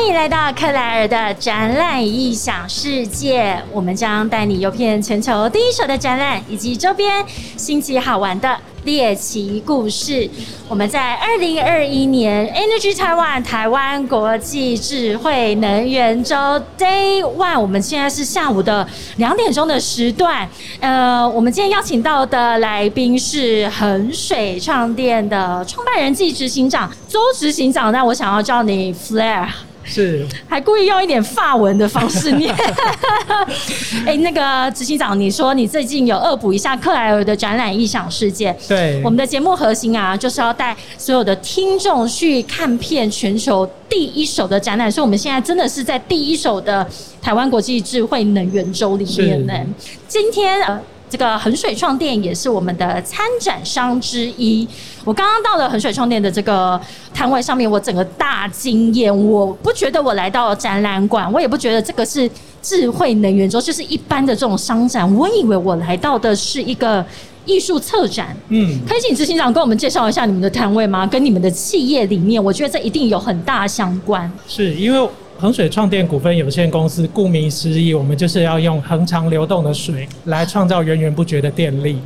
欢迎来到克莱尔的展览异想世界，我们将带你游遍全球第一手的展览以及周边新奇好玩的猎奇故事。我们在二零二一年 Energy Taiwan 台湾国际智慧能源周 Day One，我们现在是下午的两点钟的时段。呃，我们今天邀请到的来宾是衡水创店的创办人暨执行长周执行长，那我想要叫你 Flair。是，还故意用一点发文的方式念。哎，那个执行长，你说你最近有恶补一下克莱尔的展览异想世界？对，我们的节目核心啊，就是要带所有的听众去看遍全球第一手的展览，所以我们现在真的是在第一手的台湾国际智慧能源周里面呢。今天呃。这个衡水创店也是我们的参展商之一。我刚刚到了衡水创店的这个摊位上面，我整个大惊艳。我不觉得我来到展览馆，我也不觉得这个是智慧能源周，就是一般的这种商展。我以为我来到的是一个艺术策展。嗯，可以请执行长跟我们介绍一下你们的摊位吗？跟你们的企业理念，我觉得这一定有很大相关。是因为。衡水创电股份有限公司，顾名思义，我们就是要用恒常流动的水来创造源源不绝的电力。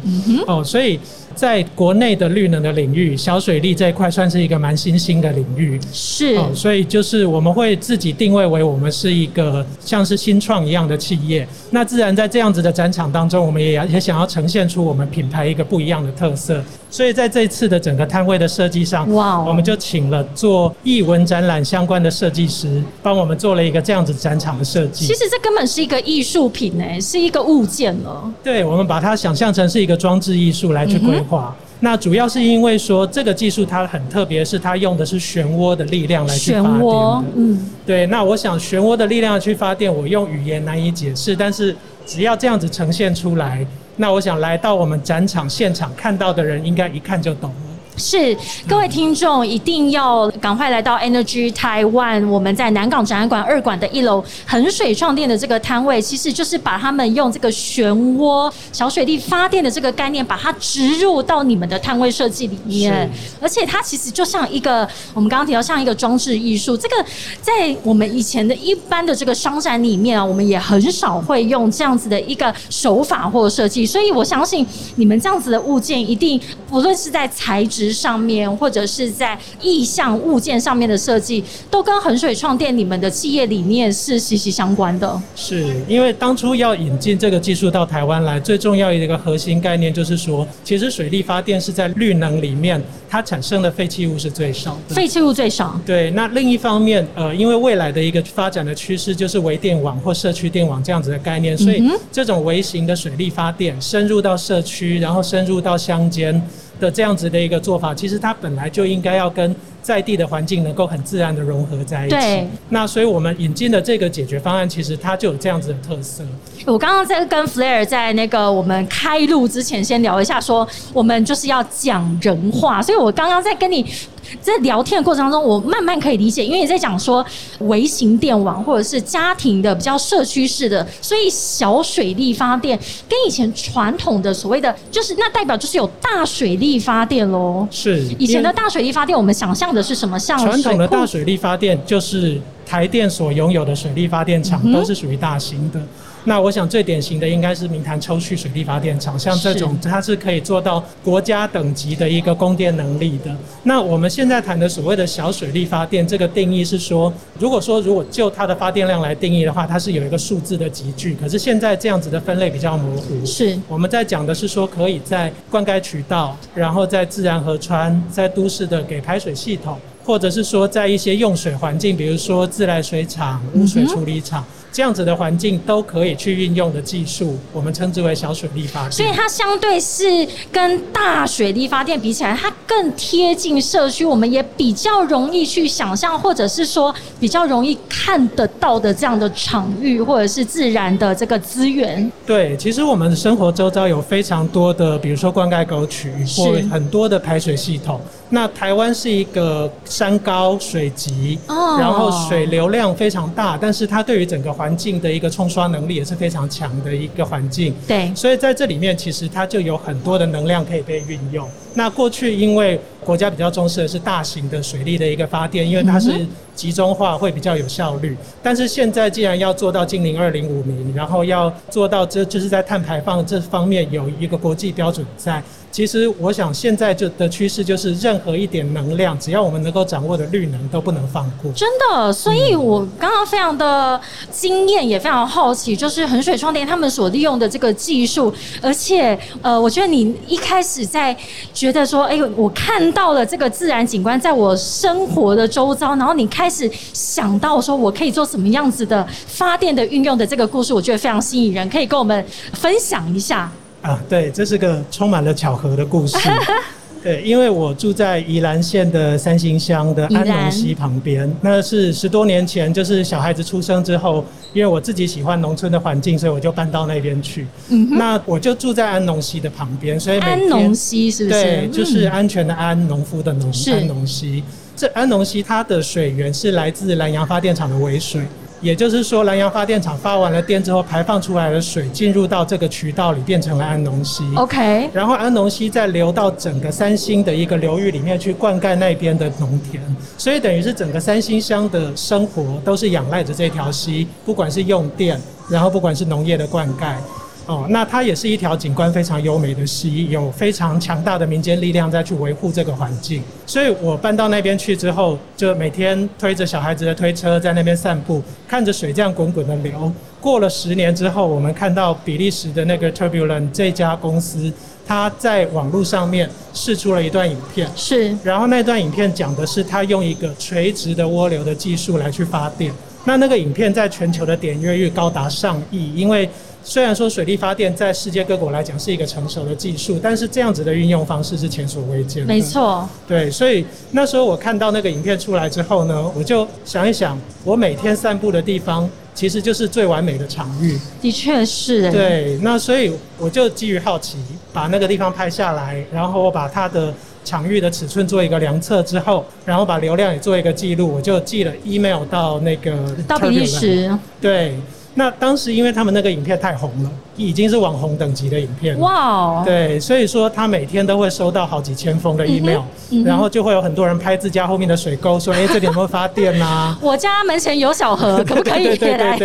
哦，所以。在国内的绿能的领域，小水利这一块算是一个蛮新兴的领域。是，哦所以就是我们会自己定位为我们是一个像是新创一样的企业。那自然在这样子的展场当中，我们也也想要呈现出我们品牌一个不一样的特色。所以在这次的整个摊位的设计上，哇，我们就请了做艺文展览相关的设计师，帮我们做了一个这样子展场的设计。其实这根本是一个艺术品诶，是一个物件了。对，我们把它想象成是一个装置艺术来去规。化，那主要是因为说这个技术它很特别，是它用的是漩涡的力量来去发电的。嗯，对。那我想漩涡的力量去发电，我用语言难以解释，但是只要这样子呈现出来，那我想来到我们展场现场看到的人，应该一看就懂了。是，各位听众一定要赶快来到 Energy Taiwan，我们在南港展览馆二馆的一楼衡水创店的这个摊位，其实就是把他们用这个漩涡小水力发电的这个概念，把它植入到你们的摊位设计里面。而且它其实就像一个我们刚刚提到像一个装置艺术，这个在我们以前的一般的这个商展里面啊，我们也很少会用这样子的一个手法或设计。所以我相信你们这样子的物件，一定不论是在材质。上面或者是在意向物件上面的设计，都跟衡水创电你们的企业理念是息息相关的。是因为当初要引进这个技术到台湾来，最重要的一个核心概念就是说，其实水力发电是在绿能里面，它产生的废弃物是最少的。废弃物最少。对。那另一方面，呃，因为未来的一个发展的趋势就是微电网或社区电网这样子的概念，所以这种微型的水力发电深入到社区，然后深入到乡间。的这样子的一个做法，其实它本来就应该要跟在地的环境能够很自然的融合在一起。对。那所以我们引进的这个解决方案，其实它就有这样子的特色。我刚刚在跟 Flair 在那个我们开录之前先聊一下，说我们就是要讲人话，所以我刚刚在跟你。在聊天的过程当中，我慢慢可以理解，因为你在讲说微型电网或者是家庭的比较社区式的，所以小水力发电跟以前传统的所谓的就是那代表就是有大水力发电喽。是以前的大水力发电，我们想象的是什么？像传统的大水力发电，就是台电所拥有的水力发电厂都是属于大型的。那我想最典型的应该是明潭抽蓄水力发电厂，像这种它是可以做到国家等级的一个供电能力的。那我们现在谈的所谓的小水力发电，这个定义是说，如果说如果就它的发电量来定义的话，它是有一个数字的集聚。可是现在这样子的分类比较模糊。是我们在讲的是说，可以在灌溉渠道，然后在自然河川，在都市的给排水系统，或者是说在一些用水环境，比如说自来水厂、污水处理厂。这样子的环境都可以去运用的技术，我们称之为小水力发电。所以它相对是跟大水力发电比起来，它更贴近社区，我们也比较容易去想象，或者是说比较容易看得到的这样的场域，或者是自然的这个资源。对，其实我们生活周遭有非常多的，比如说灌溉沟渠或很多的排水系统。那台湾是一个山高水急，然后水流量非常大，但是它对于整个环环境的一个冲刷能力也是非常强的一个环境，对，所以在这里面其实它就有很多的能量可以被运用。那过去因为国家比较重视的是大型的水利的一个发电，因为它是集中化，会比较有效率。但是现在既然要做到近零二零五零，然后要做到这就是在碳排放这方面有一个国际标准在。其实我想现在就的趋势就是，任何一点能量，只要我们能够掌握的绿能，都不能放过。真的，所以我刚刚非常的惊艳，也非常好奇，就是衡水创电他们所利用的这个技术，而且呃，我觉得你一开始在觉得说，哎呦，我看到了这个自然景观在我生活的周遭，然后你看开始想到说我可以做什么样子的发电的运用的这个故事，我觉得非常吸引人，可以跟我们分享一下。啊，对，这是个充满了巧合的故事。对，因为我住在宜兰县的三星乡的安农溪旁边，那是十多年前，就是小孩子出生之后，因为我自己喜欢农村的环境，所以我就搬到那边去。嗯那我就住在安农溪的旁边，所以安农溪是不是？对，就是安全的安，农夫的农，安农溪。这安农溪它的水源是来自南洋发电厂的尾水。也就是说，南洋发电厂发完了电之后，排放出来的水进入到这个渠道里，变成了安农溪。OK。然后安农溪再流到整个三星的一个流域里面去灌溉那边的农田，所以等于是整个三星乡的生活都是仰赖着这条溪，不管是用电，然后不管是农业的灌溉。哦，那它也是一条景观非常优美的溪，有非常强大的民间力量在去维护这个环境。所以我搬到那边去之后，就每天推着小孩子的推车在那边散步，看着水这样滚滚的流。过了十年之后，我们看到比利时的那个 Turbulent 这家公司，它在网络上面试出了一段影片，是。然后那段影片讲的是它用一个垂直的涡流的技术来去发电。那那个影片在全球的点阅率高达上亿，因为。虽然说水力发电在世界各国来讲是一个成熟的技术，但是这样子的运用方式是前所未见的。没错，对，所以那时候我看到那个影片出来之后呢，我就想一想，我每天散步的地方其实就是最完美的场域。的确是。对，那所以我就基于好奇，把那个地方拍下来，然后我把它的场域的尺寸做一个量测之后，然后把流量也做一个记录，我就寄了 email 到那个到比利时。对。那当时因为他们那个影片太红了，已经是网红等级的影片。哇！对，所以说他每天都会收到好几千封的 email，然后就会有很多人拍自家后面的水沟，说：“ 哎，这里有没有发电呐？” 我家门前有小河，可不可以来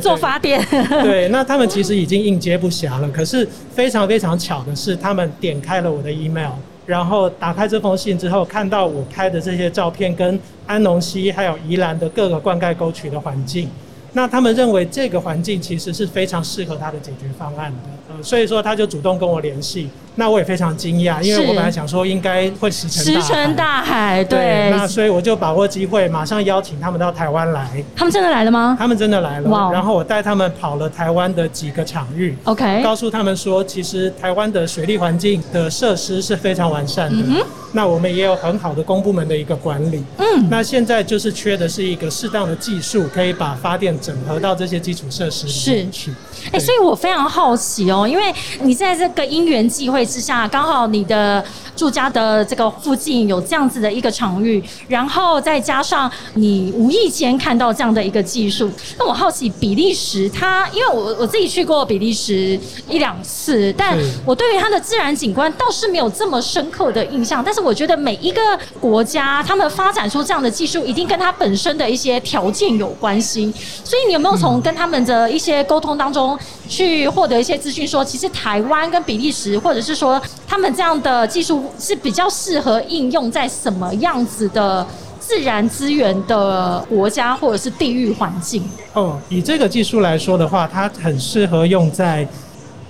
做发电？对，那他们其实已经应接不暇了。可是非常非常巧的是，他们点开了我的 email，然后打开这封信之后，看到我拍的这些照片，跟安农溪还有宜兰的各个灌溉沟渠的环境。那他们认为这个环境其实是非常适合他的解决方案的，呃，所以说他就主动跟我联系。那我也非常惊讶，因为我本来想说应该会石沉石沉大海，对。那所以我就把握机会，马上邀请他们到台湾来。他们真的来了吗？他们真的来了。哇！然后我带他们跑了台湾的几个场域，OK，告诉他们说，其实台湾的水利环境的设施是非常完善的。嗯那我们也有很好的公部门的一个管理。嗯。那现在就是缺的是一个适当的技术，可以把发电整合到这些基础设施里面去。哎，所以我非常好奇哦，因为你在这个因缘际会。之下，刚好你的住家的这个附近有这样子的一个场域，然后再加上你无意间看到这样的一个技术，那我好奇比利时，它因为我我自己去过比利时一两次，但我对于它的自然景观倒是没有这么深刻的印象。但是我觉得每一个国家，他们发展出这样的技术，一定跟它本身的一些条件有关系。所以你有没有从跟他们的一些沟通当中去获得一些资讯，说其实台湾跟比利时或者是是说，他们这样的技术是比较适合应用在什么样子的自然资源的国家或者是地域环境？哦，以这个技术来说的话，它很适合用在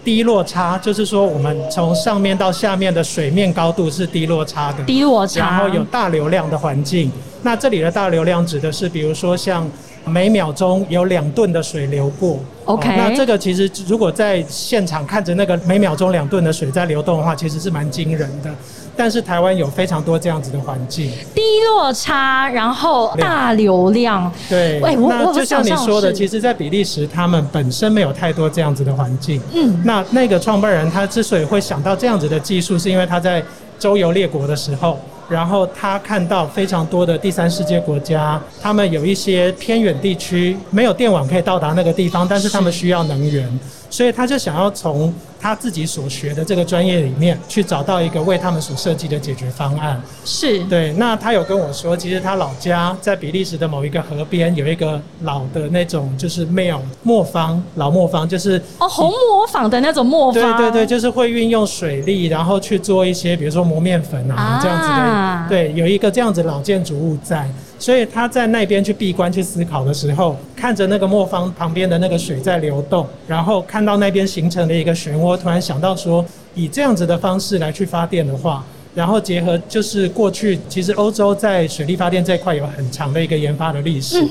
低落差，就是说我们从上面到下面的水面高度是低落差的，低落差，然后有大流量的环境。那这里的大流量指的是，比如说像。每秒钟有两吨的水流过，OK，那这个其实如果在现场看着那个每秒钟两吨的水在流动的话，其实是蛮惊人的。但是台湾有非常多这样子的环境，低落差，然后大流量，对，那就像你说的，其实，在比利时他们本身没有太多这样子的环境。嗯，那那个创办人他之所以会想到这样子的技术，是因为他在周游列国的时候。然后他看到非常多的第三世界国家，他们有一些偏远地区没有电网可以到达那个地方，但是他们需要能源，所以他就想要从他自己所学的这个专业里面去找到一个为他们所设计的解决方案。是对，那他有跟我说，其实他老家在比利时的某一个河边有一个老的那种就是 mill 磨坊，老磨坊就是哦，红磨坊的那种磨坊，对对对，就是会运用水力，然后去做一些比如说磨面粉啊啊这样子的，对，有一个这样子老建筑物在。所以他在那边去闭关去思考的时候，看着那个磨坊旁边的那个水在流动，然后看到那边形成了一个漩涡，我突然想到说，以这样子的方式来去发电的话，然后结合就是过去其实欧洲在水力发电这一块有很长的一个研发的历史，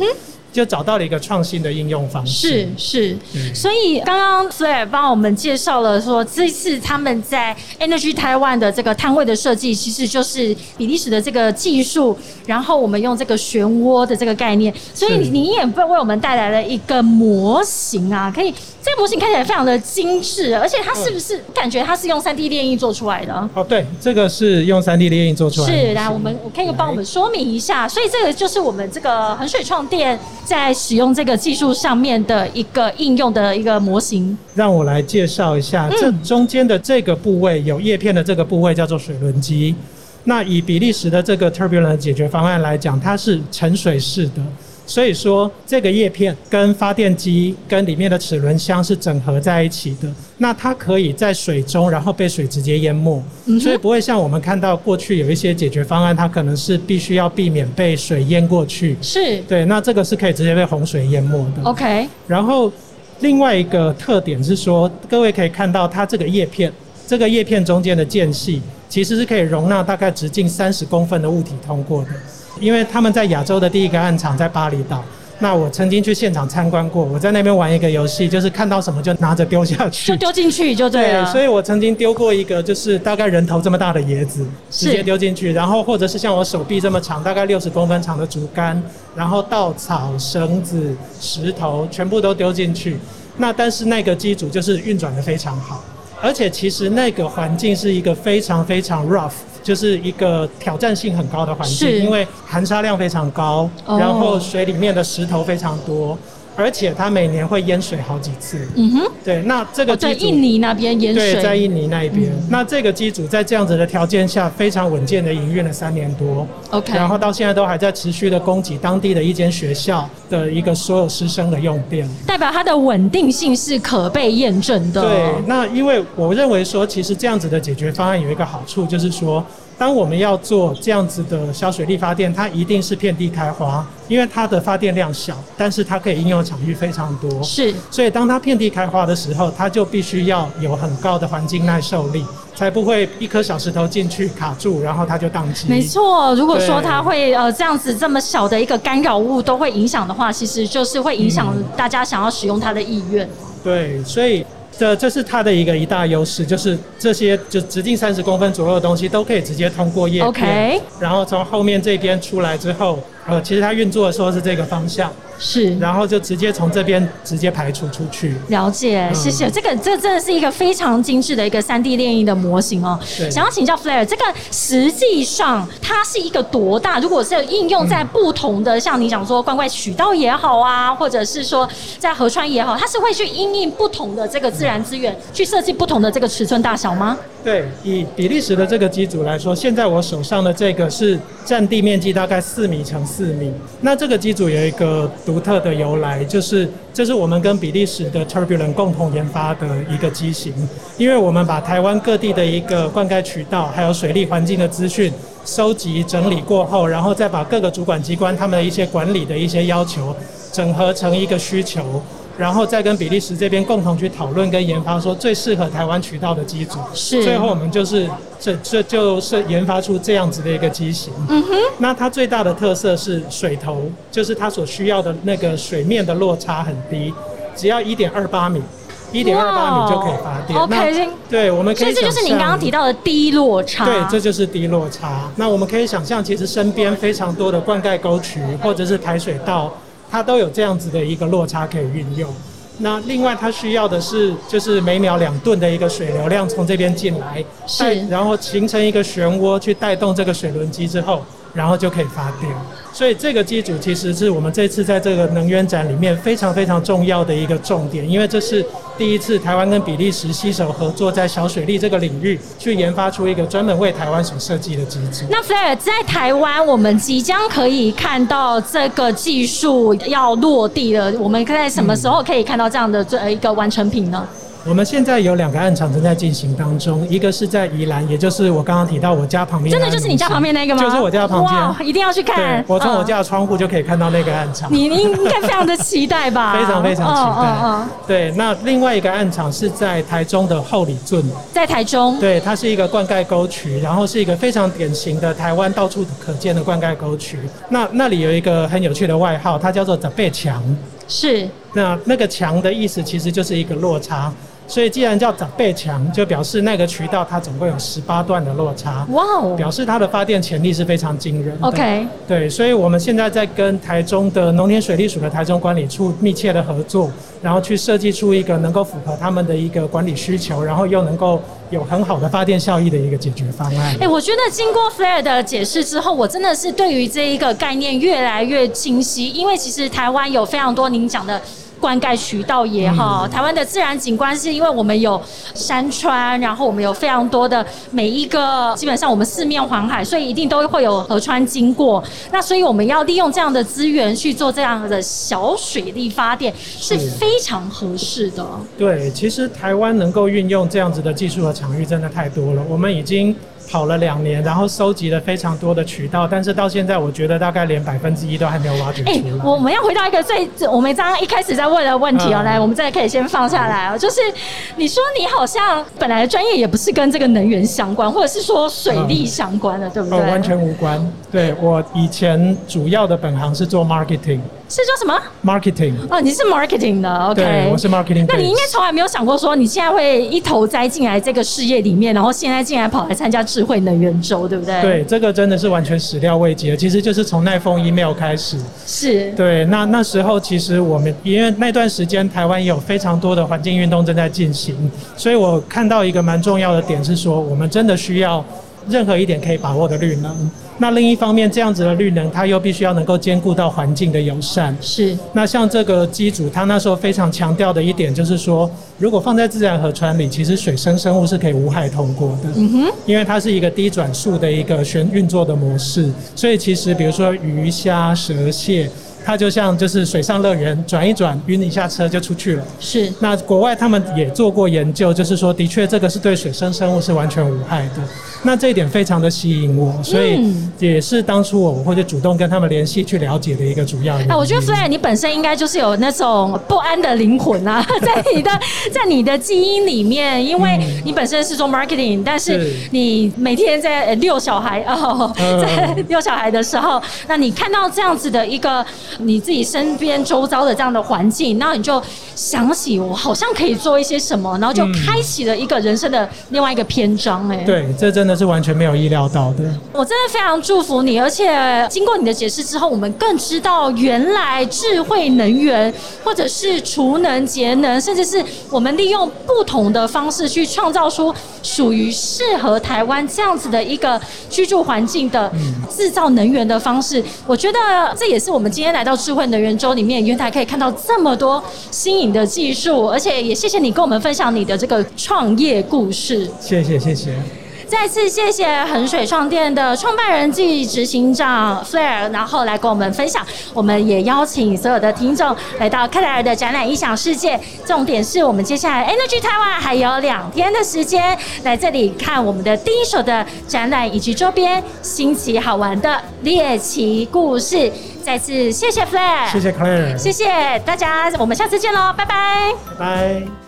就找到了一个创新的应用方式。是是，对所以刚刚 Flair 帮我们介绍了说，这次他们在 Energy Taiwan 的这个摊位的设计，其实就是比利时的这个技术，然后我们用这个漩涡的这个概念，所以你也为我们带来了一个模型啊，可以这个模型看起来非常的精致，而且它是不是感觉它是用三 D 列印做出来的？哦，对，这个是用三 D 列印做出来的。是，来，我们我可以帮我们说明一下，所以这个就是我们这个衡水创电在使用这个技术上面的一个应用的一个模型。让我来介绍一下，这中间的这个部位有叶片的这个部位叫做水轮机。那以比利时的这个 turbulent 解决方案来讲，它是沉水式的，所以说这个叶片跟发电机跟里面的齿轮箱是整合在一起的。那它可以在水中，然后被水直接淹没，所以不会像我们看到过去有一些解决方案，它可能是必须要避免被水淹过去。是对，那这个是可以直接被洪水淹没的。，OK，然后另外一个特点是说，各位可以看到它这个叶片，这个叶片中间的间隙其实是可以容纳大概直径三十公分的物体通过的。因为他们在亚洲的第一个暗场在巴厘岛，那我曾经去现场参观过，我在那边玩一个游戏，就是看到什么就拿着丢下去就。丢进去就对了。所以我曾经丢过一个，就是大概人头这么大的椰子，直接丢进去，然后或者是像我手臂这么长，大概六十公分长的竹竿，然后稻草、绳子、石头全部都丢进去。那但是那个机组就是运转的非常好，而且其实那个环境是一个非常非常 rough，就是一个挑战性很高的环境，因为含沙量非常高，哦。然后水里面的石头非常多，而且它每年会淹水好几次。嗯哼，对，那这个哦在印尼那边淹对，在。印尼那一边。那这个机组在这样子的条件下，非常稳健的营运了三年多。OK，然后到现在都还在持续的供给当地的一间学校的一个所有师生的用电。代表它的稳定性是可被验证的。对，那因为我认为说，其实这样子的解决方案有一个好处，就是说，当我们要做这样子的小水力发电，它一定是遍地开花，因为它的发电量小，但是它可以应用场域非常多。是所以当它遍地开花的时候，它就必须要有很高的环境耐受力，才不会一颗小石头进去卡住，然后它就宕机。没错，如果说它会呃这样子这么小的一个干扰物都会影响的话，其实就是会影响嗯大家想要使用它的意愿。对，所以这这是它的一个一大优势，就是这些就直径三十公分左右的东西都可以直接通过叶片然后从后面这边出来之后，呃，其实它运作的时候是这个方向，是。然后就直接从这边直接排除出去。了解，嗯谢谢。这个这真的是一个非常精致的一个三 D 炼印的模型哦。对想要请教 Flair，这个实际上它是一个多大？如果是应用在不同的，像你讲说灌溉渠道也好啊，或者是说在河川也好，它是会去因应不同的这个自然资源，去设计不同的这个尺寸大小吗？对，以比利时的这个机组来说，现在我手上的这个是占地面积大概四米乘四米。那这个机组有一个独特的由来，就是这是我们跟比利时的 Turbulent 共同研发的一个机型，因为我们把台湾各地的一个灌溉渠道还有水利环境的资讯收集整理过后，然后再把各个主管机关他们的一些管理的一些要求整合成一个需求。然后再跟比利时这边共同去讨论跟研发，说最适合台湾渠道的机组。是最后我们就是这这就是研发出这样子的一个机型。嗯哼。那它最大的特色是水头，就是它所需要的那个水面的落差很低，只要一点二八米，一点二八米就可以发电。哇那 OK，对，我们可以所以这就是您刚刚提到。到的低落差。对，这就是低落差。那我们可以想象，其实身边非常多的灌溉沟渠或者是排水道，它都有这样子的一个落差可以运用。那另外，它需要的是就是每秒两吨的一个水流量从这边进来，是。带然后形成一个漩涡去带动这个水轮机之后，然后就可以发电。所以这个机组其实是我们这次在这个能源展里面非常非常重要的一个重点，因为这是第一次台湾跟比利时携手合作，在小水利这个领域去研发出一个专门为台湾所设计的机组。那 Flair 在台湾，我们即将可以看到这个技术要落地了。我们在什么时候可以看到这样的这一个完成品呢？我们现在有两个暗场正在进行当中，一个是在宜兰，也就是我刚刚提到我家旁边，真的就是你家旁边那个吗？就是我家旁边，一定要去看。我从我家的窗户就可以看到那个暗场。你应该非常的期待吧？非常非常期待。对，那另外一个暗场是在台中的后里镇，在台中。对，它是一个灌溉沟渠，然后是一个非常典型的台湾到处可见的灌溉沟渠。那那里有一个很有趣的外号，它叫做“长背墙”。是。那那个墙的意思其实就是一个落差。所以，既然叫长辈墙，就表示那个渠道它总共有十八段的落差。哇哦！表示它的发电潜力是非常惊人。OK。对，所以我们现在在跟台中的农田水利署的台中管理处密切的合作，然后去设计出一个能够符合他们的一个管理需求，然后又能够有很好的发电效益的一个解决方案。哎，我觉得经过 Flair 的解释之后，我真的是对于这一个概念越来越清晰，因为其实台湾有非常多您讲的。灌溉渠道也好，台湾的自然景观是因为我们有山川，然后我们有非常多的每一个，基本上我们四面环海，所以一定都会有河川经过。那所以我们要利用这样的资源去做这样的小水力发电是非常合适的。对，其实台湾能够运用这样子的技术和场域真的太多了，我们已经。跑了两年，然后收集了非常多的渠道，但是到现在我觉得大概连百分之一都还没有挖掘出来。我们要回到一个最我们刚刚一开始在问的问题哦，来，我们再可以先放下来哦，就是你说你好像本来的专业也不是跟这个能源相关，或者是说水利相关的，对不对？完全无关。对我以前主要的本行是做 marketing。是做什么？Marketing 哦，你是 Marketing 的，OK，我是 Marketing。那你应该从来没有想过说，你现在会一头栽进来这个事业里面，然后现在竟然跑来参加智慧能源周，对不对？对，这个真的是完全始料未及的。其实就是从那封 email 开始。是。对，那那时候其实我们因为那段时间台湾有非常多的环境运动正在进行，所以我看到一个蛮重要的点是说，我们真的需要任何一点可以把握的绿能。那另一方面，这样子的绿能，它又必须要能够兼顾到环境的友善。是。那像这个机组，它那时候非常强调的一点就是说，如果放在自然河川里，其实水生生物是可以无害通过的。嗯哼。因为它是一个低转速的一个旋运作的模式，所以其实比如说鱼虾蛇蟹。它就像就是水上乐园，转一转，晕一下车就出去了。是。那国外他们也做过研究，就是说，的确这个是对水生生物是完全无害的。那这一点非常的吸引我，所以也是当初我会去主动跟他们联系去了解的一个主要原因。我觉得虽然你本身应该就是有那种不安的灵魂啊，在你的在你的基因里面，因为你本身是做 marketing，但是你每天在遛小孩哦，在遛小孩的时候，那你看到这样子的一个。你自己身边周遭的这样的环境，然后你就想起我好像可以做一些什么，然后就开启了一个人生的另外一个篇章。哎，对，这真的是完全没有意料到的。我真的非常祝福你，而且经过你的解释之后，我们更知道原来智慧能源，或者是储能节能，甚至是我们利用不同的方式去创造出属于适合台湾这样子的一个居住环境的制造能源的方式。我觉得这也是我们今天来。到智慧能源周里面，原来可以看到这么多新颖的技术，而且也谢谢你跟我们分享你的这个创业故事。谢谢谢谢。再次谢谢衡水创店的创办人暨执行长 Flair，然后来跟我们分享。我们也邀请所有的听众来到克莱尔的展览异想世界。重点是我们接下来 Energy Taiwan 还有两天的时间来这里看我们的第一手的展览以及周边新奇好玩的猎奇故事。再次谢谢 Flair，谢谢 Claire，谢谢大家，我们下次见喽，拜拜，拜拜。